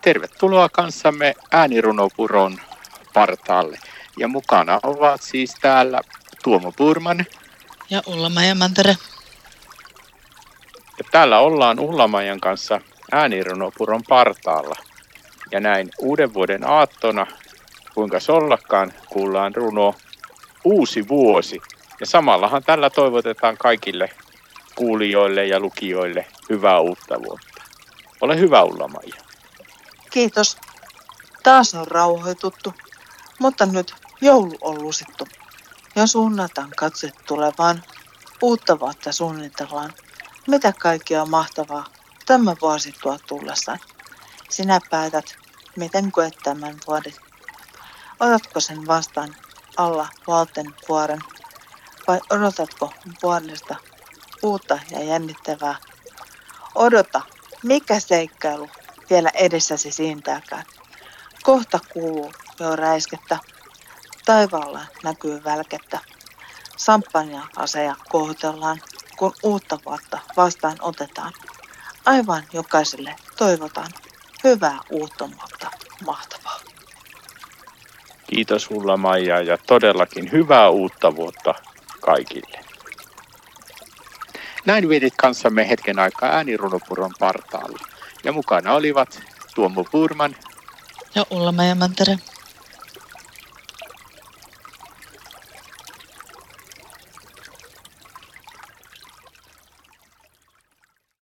Tervetuloa kanssamme äänirunopuron partaalle. Ja mukana ovat siis täällä Tuomo Purman. Ja Ullamajan Mantere. Ja täällä ollaan Ullamajan kanssa äänirunopuron partaalla. Ja näin uuden vuoden aattona, kuinka sollakaan, kuullaan runo Uusi vuosi. Ja samallahan tällä toivotetaan kaikille kuulijoille ja lukijoille hyvää uutta vuotta. Ole hyvä Ulla-Maija. Kiitos. Taas on rauhoituttu, mutta nyt joulu on lusittu. Ja suunnataan katse tulevaan. Uutta vuotta suunnitellaan. Mitä kaikkea mahtavaa tämä vuosi tuo tullessaan. Sinä päätät, miten koet tämän vuoden. Otatko sen vastaan alla valten vuoren vai odotatko vuodesta uutta ja jännittävää? Odota, mikä seikkailu vielä edessäsi siintääkään. Kohta kuuluu jo räiskettä. Taivaalla näkyy välkettä. Samppania aseja kohotellaan, kun uutta vuotta vastaan otetaan. Aivan jokaiselle toivotaan hyvää uutta vuotta. Mahtavaa. Kiitos Ulla Maija ja todellakin hyvää uutta vuotta kaikille. Näin vietit kanssamme hetken aikaa äänirunopuron partaalla. Ja mukana olivat Tuomo Purman ja Ulla Mantere.